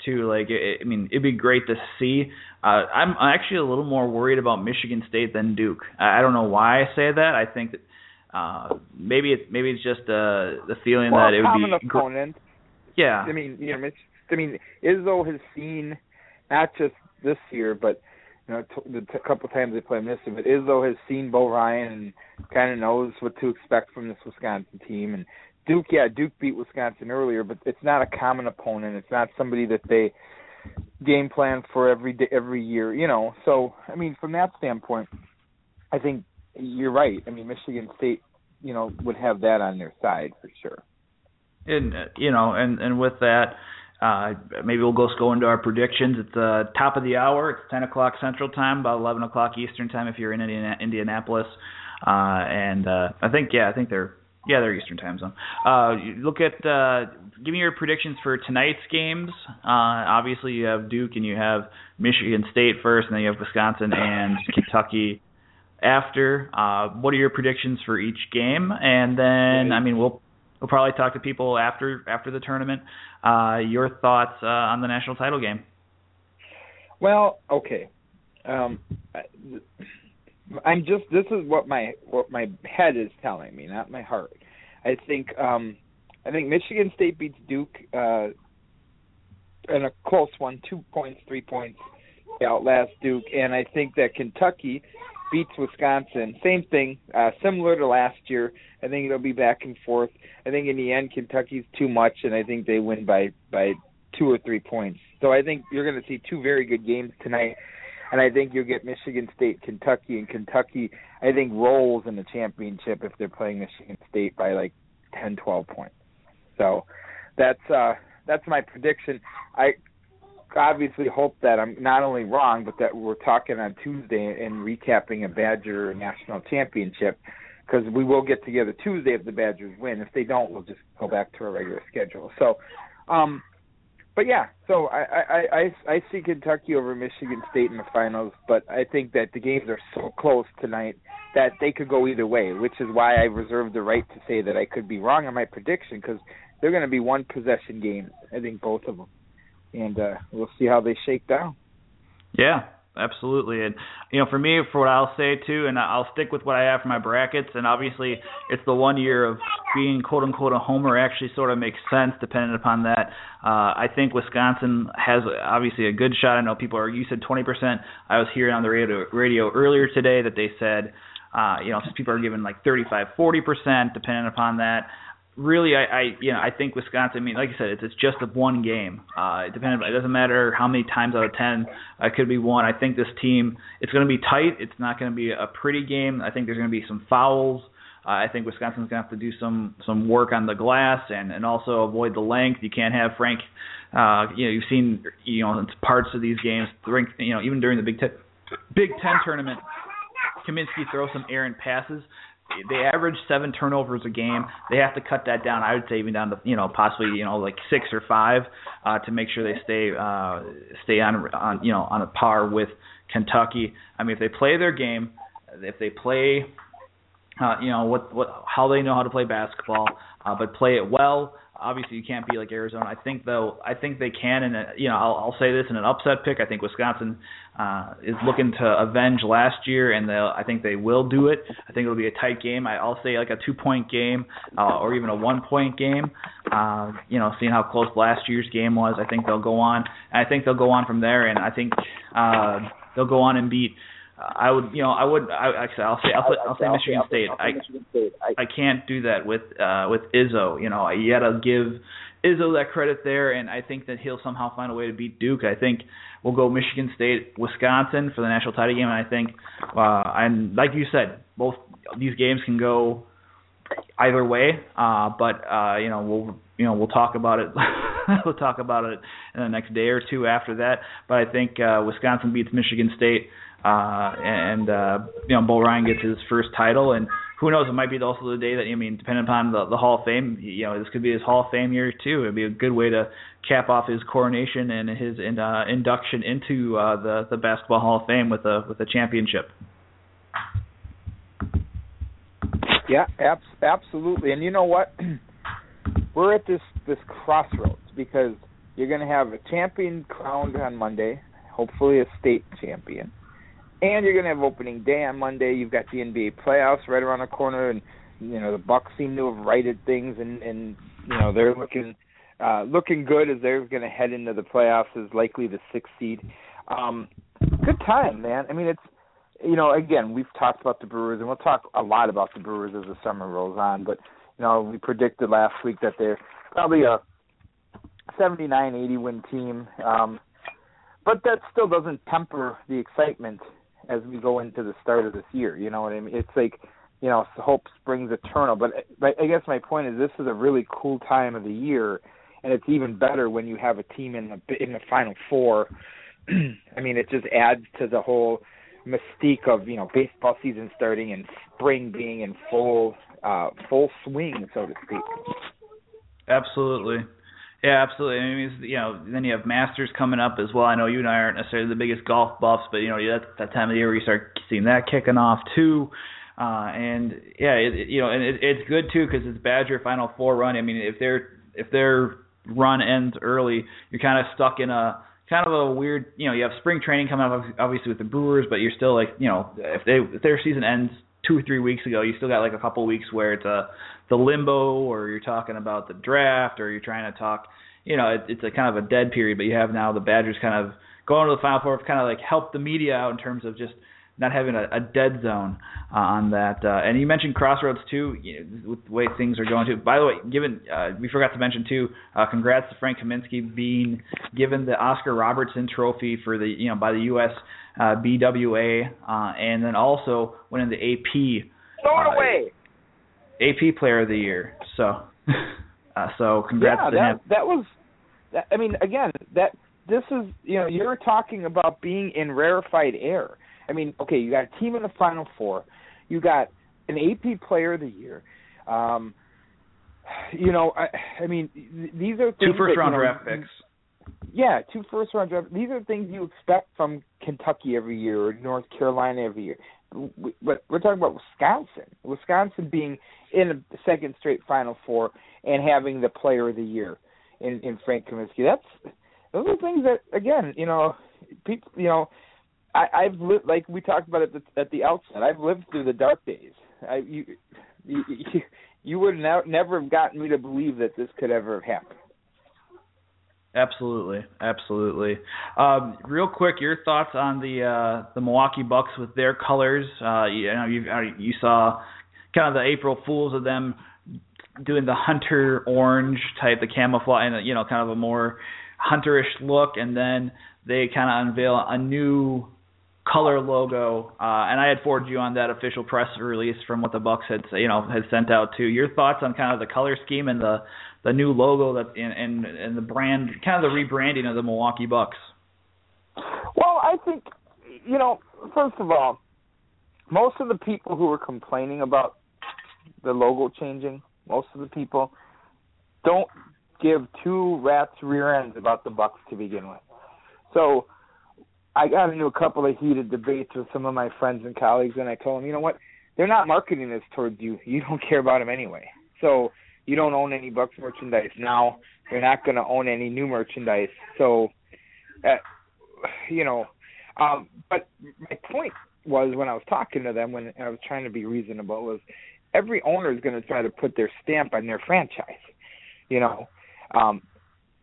to like, it, I mean, it'd be great to see. Uh, I'm actually a little more worried about Michigan State than Duke. I, I don't know why I say that. I think that uh, maybe it's maybe it's just uh, the feeling well, that it would be. opponent. Yeah. I mean, you know, I mean, Izzo has seen not just this year, but you know, t- the t- couple times they play Michigan, but Izzo has seen Bo Ryan and kind of knows what to expect from this Wisconsin team. And Duke, yeah, Duke beat Wisconsin earlier, but it's not a common opponent. It's not somebody that they game plan for every day, every year, you know. So, I mean, from that standpoint, I think you're right. I mean, Michigan State, you know, would have that on their side for sure. And uh, you know, and and with that, uh, maybe we'll go go into our predictions. It's uh, top of the hour. It's 10 o'clock Central Time, about 11 o'clock Eastern Time if you're in Indiana, Indianapolis. Uh, and uh, I think yeah, I think they're yeah they're Eastern Time zone. Uh, look at uh, give me your predictions for tonight's games. Uh, obviously you have Duke and you have Michigan State first, and then you have Wisconsin and Kentucky after. Uh, what are your predictions for each game? And then I mean we'll we'll probably talk to people after after the tournament. Uh, your thoughts uh, on the national title game? Well, okay. Um, I'm just this is what my what my head is telling me, not my heart. I think um, I think Michigan State beats Duke uh, in a close one, two points, three points, outlast Duke, and I think that Kentucky beats Wisconsin. Same thing, uh, similar to last year. I think it'll be back and forth. I think in the end Kentucky's too much, and I think they win by by two or three points. So I think you're going to see two very good games tonight, and I think you'll get Michigan State, Kentucky, and Kentucky. I think rolls in the championship if they're playing Michigan State by like ten, twelve points. So that's uh that's my prediction. I obviously hope that I'm not only wrong, but that we're talking on Tuesday and recapping a Badger national championship because we will get together Tuesday if the Badgers win. If they don't, we'll just go back to our regular schedule. So, um, but yeah, so I, I I I see Kentucky over Michigan State in the finals, but I think that the games are so close tonight that they could go either way, which is why I reserve the right to say that I could be wrong on my prediction because they're going to be one possession games. I think both of them and uh, we'll see how they shake down. Yeah, absolutely. And you know, for me, for what I'll say too, and I'll stick with what I have for my brackets. And obviously, it's the one year of being quote unquote a homer actually sort of makes sense depending upon that. Uh, I think Wisconsin has obviously a good shot. I know people are. You said 20%. I was hearing on the radio radio earlier today that they said. Uh, you know, people are giving like 35, 40 percent, depending upon that really, I, I you know I think Wisconsin. I mean, like I said, it's it's just a one game. Uh, it depends. It doesn't matter how many times out of ten uh, it could be one. I think this team. It's going to be tight. It's not going to be a pretty game. I think there's going to be some fouls. Uh, I think Wisconsin's going to have to do some some work on the glass and and also avoid the length. You can't have Frank. Uh, you know, you've seen you know parts of these games. You know, even during the Big Ten Big Ten tournament, Kaminsky throw some errant passes they average seven turnovers a game. They have to cut that down. I would say even down to you know possibly you know like six or five uh, to make sure they stay uh, stay on on you know on a par with Kentucky. I mean, if they play their game, if they play, uh, you know what what how they know how to play basketball, uh, but play it well obviously you can't be like Arizona. I think though, I think they can, and you know, I'll, I'll say this in an upset pick. I think Wisconsin uh, is looking to avenge last year, and they'll, I think they will do it. I think it'll be a tight game. I, I'll say like a two-point game, uh, or even a one-point game. Uh, you know, seeing how close last year's game was, I think they'll go on. I think they'll go on from there, and I think uh, they'll go on and beat I would, you know, I would. I, actually, I'll say, I'll, I'll, say Michigan State. I, I can't do that with uh, with Izzo. You know, I you got to give Izzo that credit there, and I think that he'll somehow find a way to beat Duke. I think we'll go Michigan State, Wisconsin for the national title game, and I think, uh, and like you said, both these games can go either way. Uh, but uh, you know, we'll you know we'll talk about it. we'll talk about it in the next day or two after that. But I think uh, Wisconsin beats Michigan State uh, and uh, you know Bo Ryan gets his first title, and who knows? It might be also the day that I mean, depending upon the, the Hall of Fame, you know, this could be his Hall of Fame year too. It'd be a good way to cap off his coronation and his in, uh, induction into uh, the the Basketball Hall of Fame with a with a championship. Yeah, abs- absolutely. And you know what? We're at this this crossroads because you're going to have a champion crowned on Monday, hopefully a state champion and you're going to have opening day on Monday. You've got the NBA playoffs right around the corner, and you know the Bucks seem to have righted things, and and you know they're looking uh, looking good as they're going to head into the playoffs as likely the sixth seed. Um, good time, man. I mean, it's you know again we've talked about the Brewers, and we'll talk a lot about the Brewers as the summer rolls on. But you know we predicted last week that they're probably a 79-80 win team. Um, but that still doesn't temper the excitement as we go into the start of this year. You know what I mean? It's like you know, hope springs eternal. But but I guess my point is this is a really cool time of the year, and it's even better when you have a team in the in the final four. I mean, it just adds to the whole mystique of you know baseball season starting and spring being in full uh full swing, so to speak. Absolutely. Yeah, absolutely. I mean, you know, then you have Masters coming up as well. I know you and I aren't necessarily the biggest golf buffs, but you know, that's that time of the year where you start seeing that kicking off too. Uh, and yeah, it, it, you know, and it, it's good too because it's Badger Final Four run. I mean, if their if their run ends early, you're kind of stuck in a kind of a weird. You know, you have spring training coming up, obviously with the Brewers, but you're still like, you know, if they if their season ends two or three weeks ago, you still got like a couple weeks where it's a the limbo, or you're talking about the draft, or you're trying to talk you know, it, it's a kind of a dead period, but you have now the Badgers kind of going to the Final Four, kind of like help the media out in terms of just not having a, a dead zone uh, on that. Uh, and you mentioned Crossroads too, you know, with the way things are going too. By the way, given uh, we forgot to mention too, uh, congrats to Frank Kaminsky being given the Oscar Robertson Trophy for the you know by the U.S. Uh, BWA, uh, and then also winning the AP. Throw it away. AP Player of the Year. So. Uh, so congrats yeah, to that, him. That was that, I mean, again, that this is you know you're talking about being in rarefied air. I mean, okay, you got a team in the Final Four, you got an AP Player of the Year. Um, you know, I, I mean, these are two first first round you know, draft picks. Yeah, two first round draft. These are things you expect from Kentucky every year or North Carolina every year. But we're talking about Wisconsin. Wisconsin being in a second straight Final Four and having the Player of the Year in in Frank Kaminsky. That's those are things that again, you know, people, you know, I, I've lived like we talked about at the at the outset. I've lived through the dark days. I you you, you would ne- never have gotten me to believe that this could ever have happened. Absolutely, absolutely. Um, real quick, your thoughts on the uh, the Milwaukee Bucks with their colors? Uh, you know, you you saw kind of the April Fools of them doing the hunter orange type, the camouflage, and you know, kind of a more hunterish look, and then they kind of unveil a new color logo. Uh, and I had forwarded you on that official press release from what the Bucks had, you know, had sent out too. Your thoughts on kind of the color scheme and the the new logo that and and, and the brand, kind of the rebranding of the Milwaukee Bucks. Well, I think you know, first of all, most of the people who were complaining about the logo changing. Most of the people don't give two rats rear ends about the Bucks to begin with. So I got into a couple of heated debates with some of my friends and colleagues, and I told them, you know what? They're not marketing this towards you. You don't care about them anyway. So you don't own any Bucks merchandise now. You're not going to own any new merchandise. So, uh, you know, um, but my point was when I was talking to them, when I was trying to be reasonable, was every owner is going to try to put their stamp on their franchise. You know, um,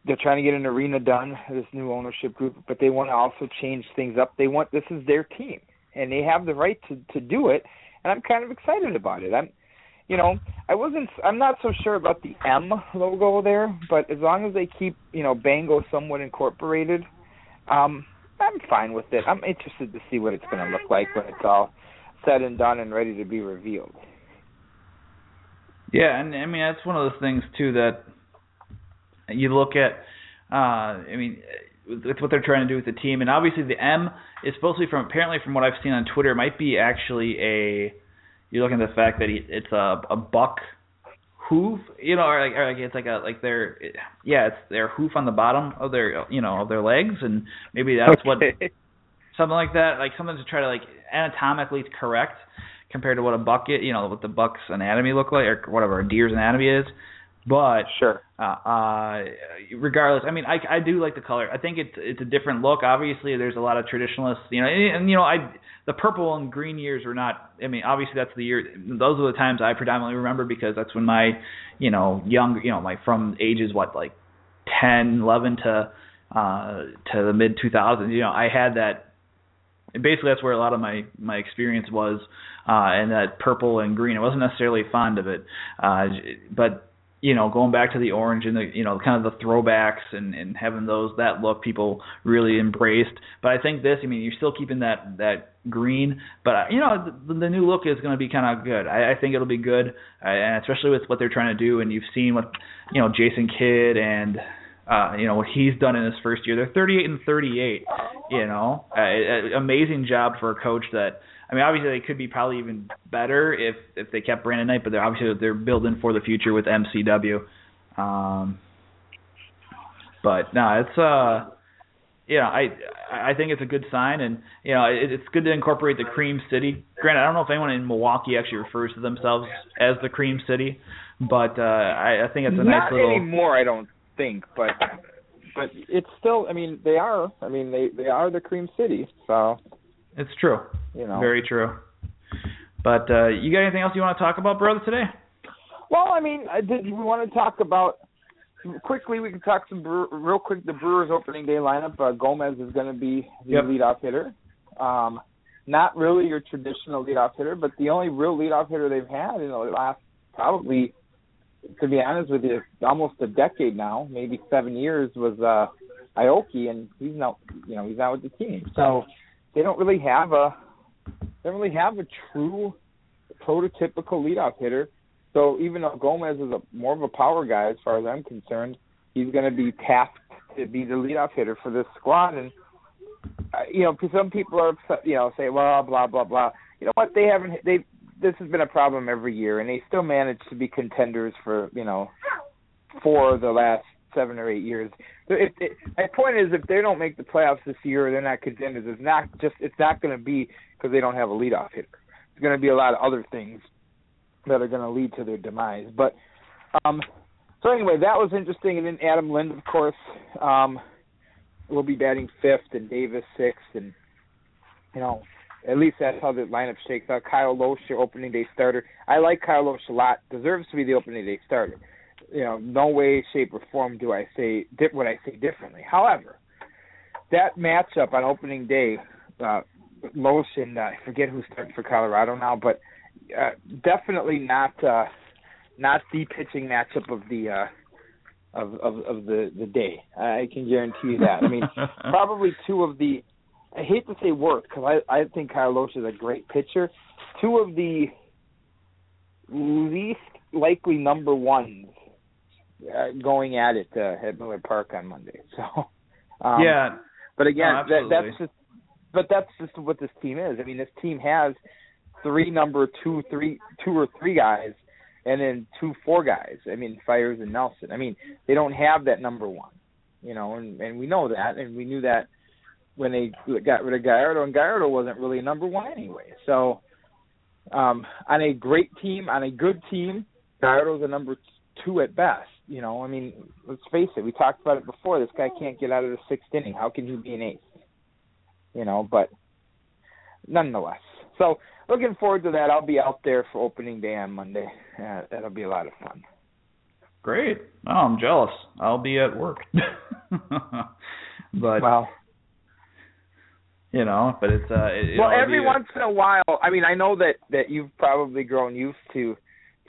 they're trying to get an arena done, this new ownership group, but they want to also change things up. They want this is their team, and they have the right to to do it. And I'm kind of excited about it. I'm, you know, I wasn't. I'm not so sure about the M logo there, but as long as they keep, you know, Bango somewhat incorporated, um, I'm fine with it. I'm interested to see what it's going to look like when it's all said and done and ready to be revealed. Yeah, and I mean that's one of those things too that you look at. Uh, I mean, with what they're trying to do with the team, and obviously the M is supposed to be from apparently from what I've seen on Twitter, it might be actually a. You're looking at the fact that he, it's a a buck hoof, you know, or like, or like it's like a like their yeah, it's their hoof on the bottom of their you know of their legs, and maybe that's okay. what something like that, like something to try to like anatomically correct compared to what a bucket, you know, what the buck's anatomy look like, or whatever a deer's anatomy is. But sure, uh, uh, regardless, I mean, I I do like the color. I think it's it's a different look. Obviously, there's a lot of traditionalists, you know, and, and you know, I the purple and green years were not. I mean, obviously that's the year. Those are the times I predominantly remember because that's when my, you know, young, you know, my from ages what like 10, 11 to uh to the mid 2000s. You know, I had that. Basically, that's where a lot of my my experience was, uh, and that purple and green. I wasn't necessarily fond of it, uh, but you know, going back to the orange and the you know kind of the throwbacks and and having those that look people really embraced. But I think this, I mean, you're still keeping that that green, but you know the, the new look is going to be kind of good. I, I think it'll be good, uh, and especially with what they're trying to do. And you've seen what you know Jason Kidd and uh, you know what he's done in his first year. They're 38 and 38. You know, uh, amazing job for a coach that. I mean, obviously they could be probably even better if if they kept Brandon Knight, but they're obviously they're building for the future with MCW. Um, but no, it's uh, yeah, I I think it's a good sign, and you know it, it's good to incorporate the Cream City. Granted, I don't know if anyone in Milwaukee actually refers to themselves as the Cream City, but uh, I, I think it's a Not nice little. Not anymore, I don't think, but but it's still. I mean, they are. I mean, they they are the Cream City. So It's true. you know. Very true. But uh, you got anything else you want to talk about, brother, today? Well, I mean, I did we want to talk about quickly? We can talk some Bre- real quick. The Brewers opening day lineup. Uh, Gomez is going to be the Yep. leadoff hitter. Um, not really your traditional leadoff hitter, but the only real leadoff hitter they've had in the last probably, to be honest with you, almost a decade now, maybe seven years was uh, Aoki, and he's not, you know, he's not with the team. So they don't really have a, they don't really have a true prototypical leadoff hitter. So even though Gomez is a more of a power guy as far as I'm concerned, he's going to be tasked to be the leadoff hitter for this squad. And uh, you know, some people are you know, say, well, blah blah blah. You know what? They haven't. They this has been a problem every year, and they still manage to be contenders for you know, for the last seven or eight years. If, my point is, if they don't make the playoffs this year, they're not contenders. It's not just. It's not going to be because they don't have a leadoff hitter. It's going to be a lot of other things that are going to lead to their demise. But um, so anyway, that was interesting. And then Adam Lind, of course, um, will be batting fifth, and Davis sixth, and you know, at least that's how the lineup shakes out. Kyle Lohse, your opening day starter. I like Kyle Lohse a lot. Deserves to be the opening day starter. You know, no way, shape, or form do I say di- what I say differently. However, that matchup on opening day, uh, Lohse and uh, I forget who started for Colorado now, but uh, definitely not uh, not the pitching matchup of the uh, of, of of the the day. I can guarantee you that. I mean, probably two of the I hate to say worst because I I think Kyle Lohse is a great pitcher. Two of the least likely number ones uh, going at it uh, at Miller Park on Monday. So um, yeah. but again, No, that, that's just but that's just what this team is. I mean, this team has three number two, three, two or three guys and then two four guys. I mean, Fiers and Nelson. I mean, they don't have that number one, you know, and and we know that, and we knew that when they got rid of Gallardo, and Gallardo wasn't really a number one anyway. So, um, on a great team, on a good team, Gallardo's a number two at best. You know, I mean, let's face it. We talked about it before. This guy can't get out of the sixth inning. How can he be an ace? You know, but nonetheless. So looking forward to that. I'll be out there for opening day on Monday. Uh, that'll be a lot of fun. Great. Oh, I'm jealous. I'll be at work. but well, you know, but it's uh. It, well, every once in a while. I mean, I know that that you've probably grown used to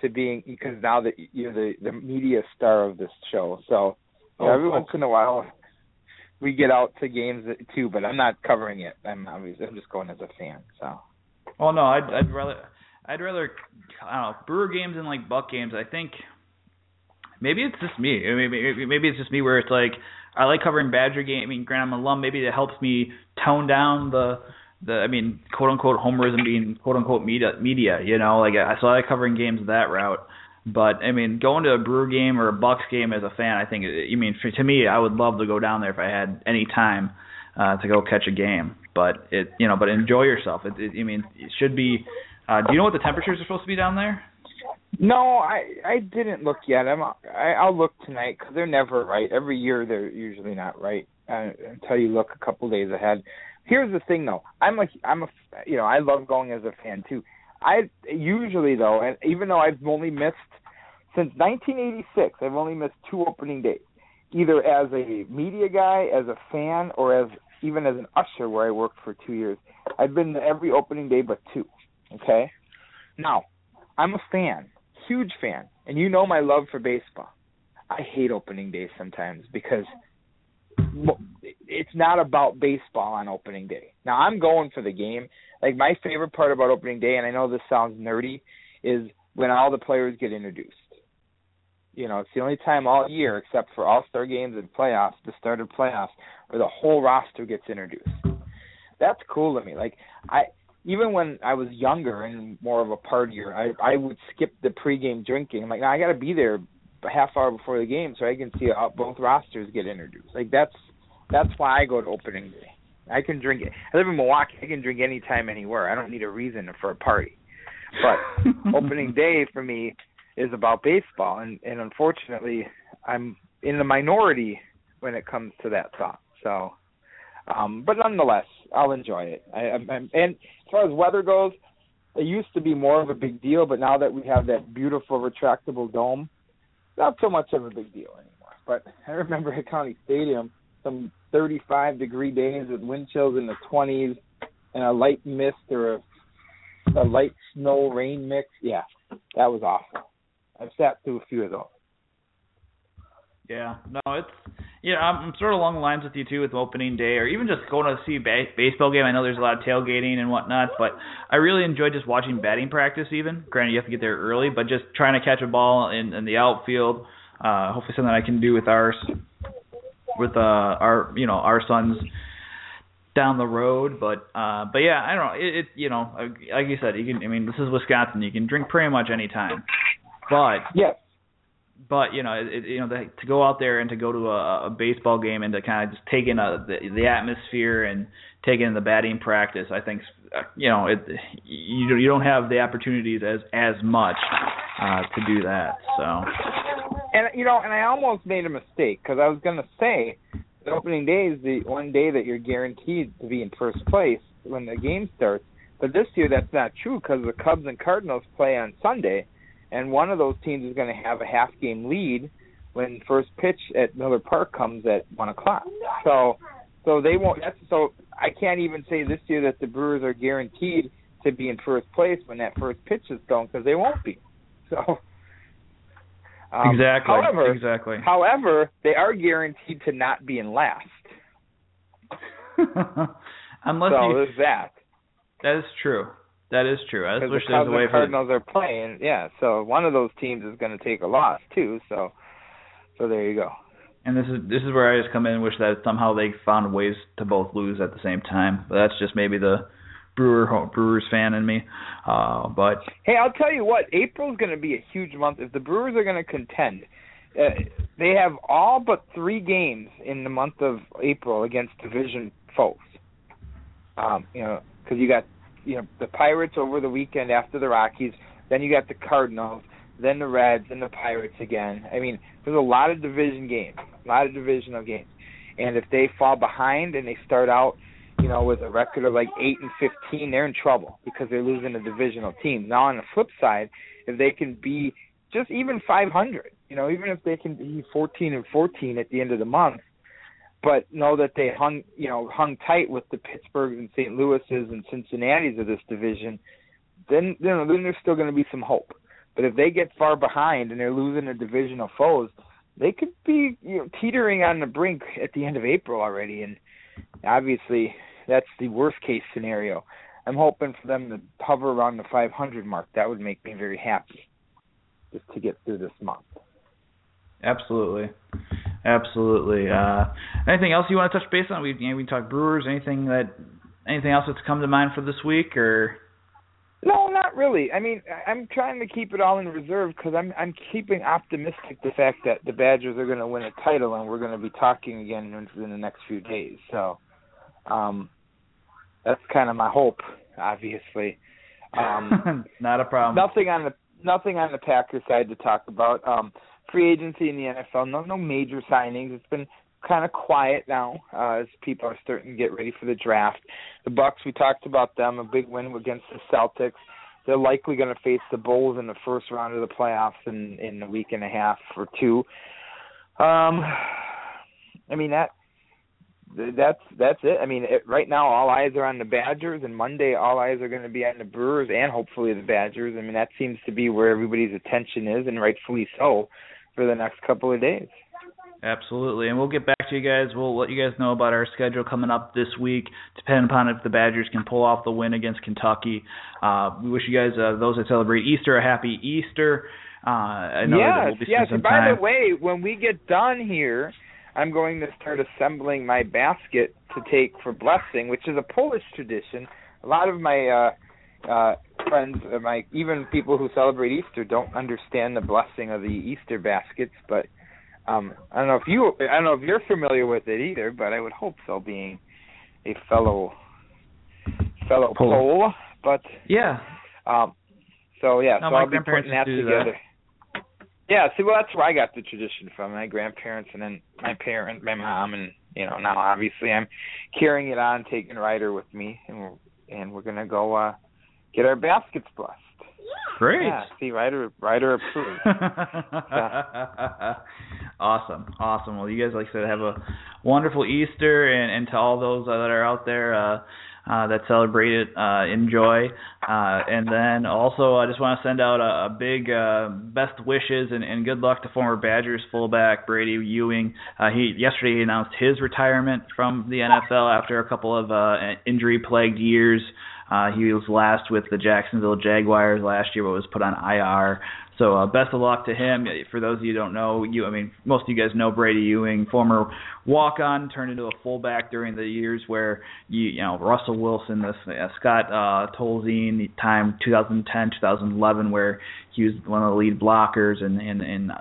to being because now that you're the the media star of this show, so oh, every once in a while we get out to games too. But I'm not covering it. I'm obviously I'm just going as a fan. So. Oh no, I'd I'd rather I'd rather I don't know Brewer games and like Buck games. I think maybe it's just me. Maybe maybe it's just me where it's like I like covering Badger game. I mean, granted I'm an alum. Maybe it helps me tone down the the I mean quote unquote homerism being quote unquote media media. You know, like I saw that covering games that route. But I mean, going to a Brewer game or a Bucks game as a fan, I think. I mean, for, to me, I would love to go down there if I had any time uh, to go catch a game. But it, you know, but enjoy yourself. It, it, I mean, it should be. Uh, do you know what the temperatures are supposed to be down there? No, I I didn't look yet. I'm I, I'll look tonight because they're never right. Every year they're usually not right uh, until you look a couple days ahead. Here's the thing though. I'm a I'm a you know I love going as a fan too. I usually though, and even though I've only missed since 1986, I've only missed two opening days, either as a media guy, as a fan, or as even as an usher where I worked for two years. I've been to every opening day but two. Okay, now I'm a fan, huge fan, and you know my love for baseball. I hate opening days sometimes because it's not about baseball on opening day. Now I'm going for the game. Like my favorite part about opening day, and I know this sounds nerdy, is when all the players get introduced. You know, it's the only time all year, except for All Star games and playoffs, the start of playoffs, where the whole roster gets introduced. That's cool to me. Like I, even when I was younger and more of a partier, I I would skip the pregame drinking. I'm like, no, I got to be there a half hour before the game so I can see both rosters get introduced. Like that's that's why I go to opening day. I can drink it. I live in Milwaukee. I can drink anytime, anywhere. I don't need a reason for a party. But opening day for me is about baseball, and and unfortunately, I'm in the minority when it comes to that thought. So, um, but nonetheless, I'll enjoy it. I, I'm, I'm, and as far as weather goes, it used to be more of a big deal, but now that we have that beautiful retractable dome, not so much of a big deal anymore. But I remember at County Stadium, some 35 degree days with wind chills in the 20s and a light mist or a, a light snow rain mix. Yeah, that was awful. I've sat through a few of those. Yeah, no, it's yeah. I'm sort of along the lines with you too with opening day, or even just going to see a baseball game. I know there's a lot of tailgating and whatnot, but I really enjoy just watching batting practice. Even granted, you have to get there early, but just trying to catch a ball in, in the outfield. Uh, hopefully, something I can do with ours, with uh, our you know our sons down the road. But uh, but yeah, I don't know. It, it you know like you said, you can. I mean, this is Wisconsin. You can drink pretty much any time. But yes, but you know, it, you know, the, to go out there and to go to a, a baseball game and to kind of just take in a, the, the atmosphere and take in the batting practice, I think, uh, you know, it you you don't have the opportunities as as much uh, to do that. So. And you know, and I almost made a mistake because I was going to say the opening day is the one day that you're guaranteed to be in first place when the game starts. But this year that's not true because the Cubs and Cardinals play on Sunday and one of those teams is going to have a half game lead when first pitch at Miller Park comes at one o'clock. So, so they won't. That's so I can't even say this year that the Brewers are guaranteed to be in first place when that first pitch is thrown because they won't be. So. Um, exactly. However, exactly. However, they are guaranteed to not be in last. Unless so you, there's that. That is true. That is true. I wish the there was a way for Cardinals are playing. Yeah, so one of those teams is going to take a loss too. So, so there you go. And this is this is where I just come in and wish that somehow they found ways to both lose at the same time. But that's just maybe the Brewer Brewers fan in me. Uh, but hey, I'll tell you what, April's going to be a huge month if the Brewers are going to contend. Uh, they have all but three games in the month of April against division foes. Um, you know, because you got you know the Pirates over the weekend after the Rockies, then you got the Cardinals, then the Reds, and the Pirates again. I mean, there's a lot of division games, a lot of divisional games, and if they fall behind and they start out, you know, with a record of like eight and fifteen, they're in trouble because they're losing a divisional team. Now on the flip side, if they can be just even 500, you know, even if they can be 14 and 14 at the end of the month, but know that they hung you know hung tight with the Pittsburghs and St. Louis's and Cincinnati's of this division, then you know then there's still going to be some hope. But if they get far behind and they're losing a division of foes, they could be you know teetering on the brink at the end of April already, and obviously that's the worst case scenario. I'm hoping for them to hover around the 500 mark. That would make me very happy just to get through this month. Absolutely. Absolutely. Uh, anything else you want to touch base on? We you know, we talk Brewers. Anything that anything else that's come to mind for this week or? No, not really. I mean, I'm trying to keep it all in reserve because I'm I'm keeping optimistic the fact that the Badgers are going to win a title and we're going to be talking again in, in the next few days. So, um, that's kind of my hope. Obviously, um, not a problem. Nothing on the nothing on the Packers side to talk about. Um, free agency in the NFL. No, no major signings. It's been kind of quiet now uh, as people are starting to get ready for the draft. The Bucks, we talked about them, a big win against the Celtics. They're likely going to face the Bulls in the first round of the playoffs in in a week and a half or two. Um, I mean that that's that's it. I mean, it, right now all eyes are on the Badgers, and Monday all eyes are going to be on the Brewers and hopefully the Badgers. I mean, that seems to be where everybody's attention is, and rightfully so for the next couple of days. Absolutely, and we'll get back to you guys. We'll let you guys know about our schedule coming up this week, depending upon if the Badgers can pull off the win against Kentucky. Uh, we wish you guys, uh, those that celebrate Easter, a happy Easter. Uh, I know yes, that we'll be yes. And by time. the way, when we get done here, I'm going to start assembling my basket to take for blessing, which is a Polish tradition. A lot of my uh, uh, friends, uh, my even people who celebrate Easter, don't understand the blessing of the Easter baskets. But um, I don't know if you, I don't know if you're familiar with it either. But I would hope so, being a fellow fellow Pole. Pole. But Yeah, um, so yeah, No, so I'll be putting that used to do that. together. Yeah, see, well, that's where I got the tradition from. My grandparents and then my parent, my mom, and you know now obviously I'm carrying it on, taking Ryder with me, and we're and we're gonna go uh get our baskets blessed. great. Yeah, see, Ryder, Ryder approved. awesome, awesome. Well, you guys, like I said, have a wonderful Easter, and, and to all those that are out there uh, uh, that celebrate it, uh, enjoy. Uh, and then also, I just want to send out a, a big uh, best wishes and, and good luck to former Badgers fullback Brady Ewing. Uh, he yesterday he announced his retirement from the NFL after a couple of uh, injury-plagued years. Uh, he was last with the Jacksonville Jaguars last year, but was put on IR. So uh, best of luck to him. For those of you who don't know, you I mean most of you guys know Brady Ewing, former walk-on, turned into a fullback during the years where you you know Russell Wilson, this uh, Scott uh, Tolzien time 2010 2011 where he was one of the lead blockers and and and uh,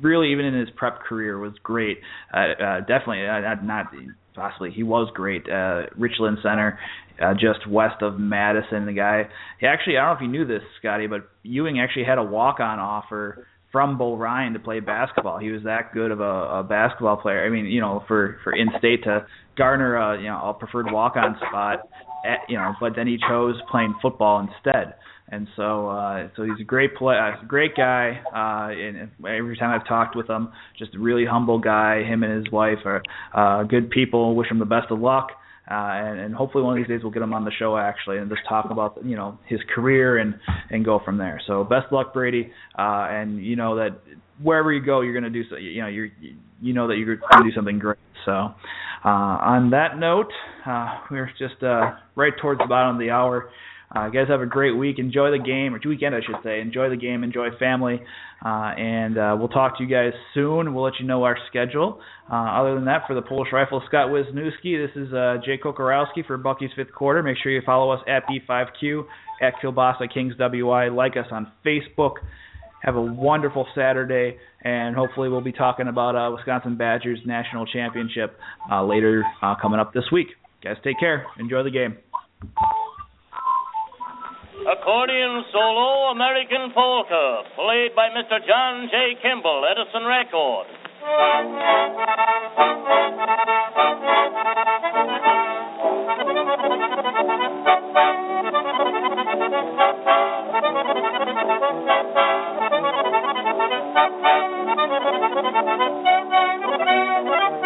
really even in his prep career was great. Uh, uh, definitely uh, not not possibly he was great. Uh, Richland Center, uh, just west of Madison. The guy, he actually I don't know if you knew this, Scotty, but Ewing actually had a walk-on offer from Bo Ryan to play basketball. He was that good of a, a basketball player. I mean, you know, for for in-state to garner a you know a preferred walk-on spot, at, you know, but then he chose playing football instead. And so, uh, so he's a great play, uh, great guy. Uh, and every time I've talked with him, just a really humble guy. Him and his wife are uh, good people. Wish him the best of luck. Uh, and, and hopefully one of these days we'll get him on the show actually and just talk about you know his career and and go from there. So best luck Brady, uh, and you know that wherever you go you're going to do so you know you're you know that you're going to do something great. So uh, on that note, uh, we're just uh, right towards the bottom of the hour. Uh, guys, have a great week. Enjoy the game, or weekend, I should say. Enjoy the game. Enjoy family. Uh, and uh, we'll talk to you guys soon. We'll let you know our schedule. Uh, other than that, for the Polish Rifle, Scott Wisniewski, this is uh, Jay Kocorowski for Bucky's Fifth Quarter. Make sure you follow us at B5Q, at Kielbasa Kings WI. Like us on Facebook. Have a wonderful Saturday, and hopefully we'll be talking about uh, Wisconsin Badgers National Championship uh, later uh, coming up this week. Guys, take care. Enjoy the game. Accordion solo American polka, played by Mr. John J. Kimmel, Edison Record.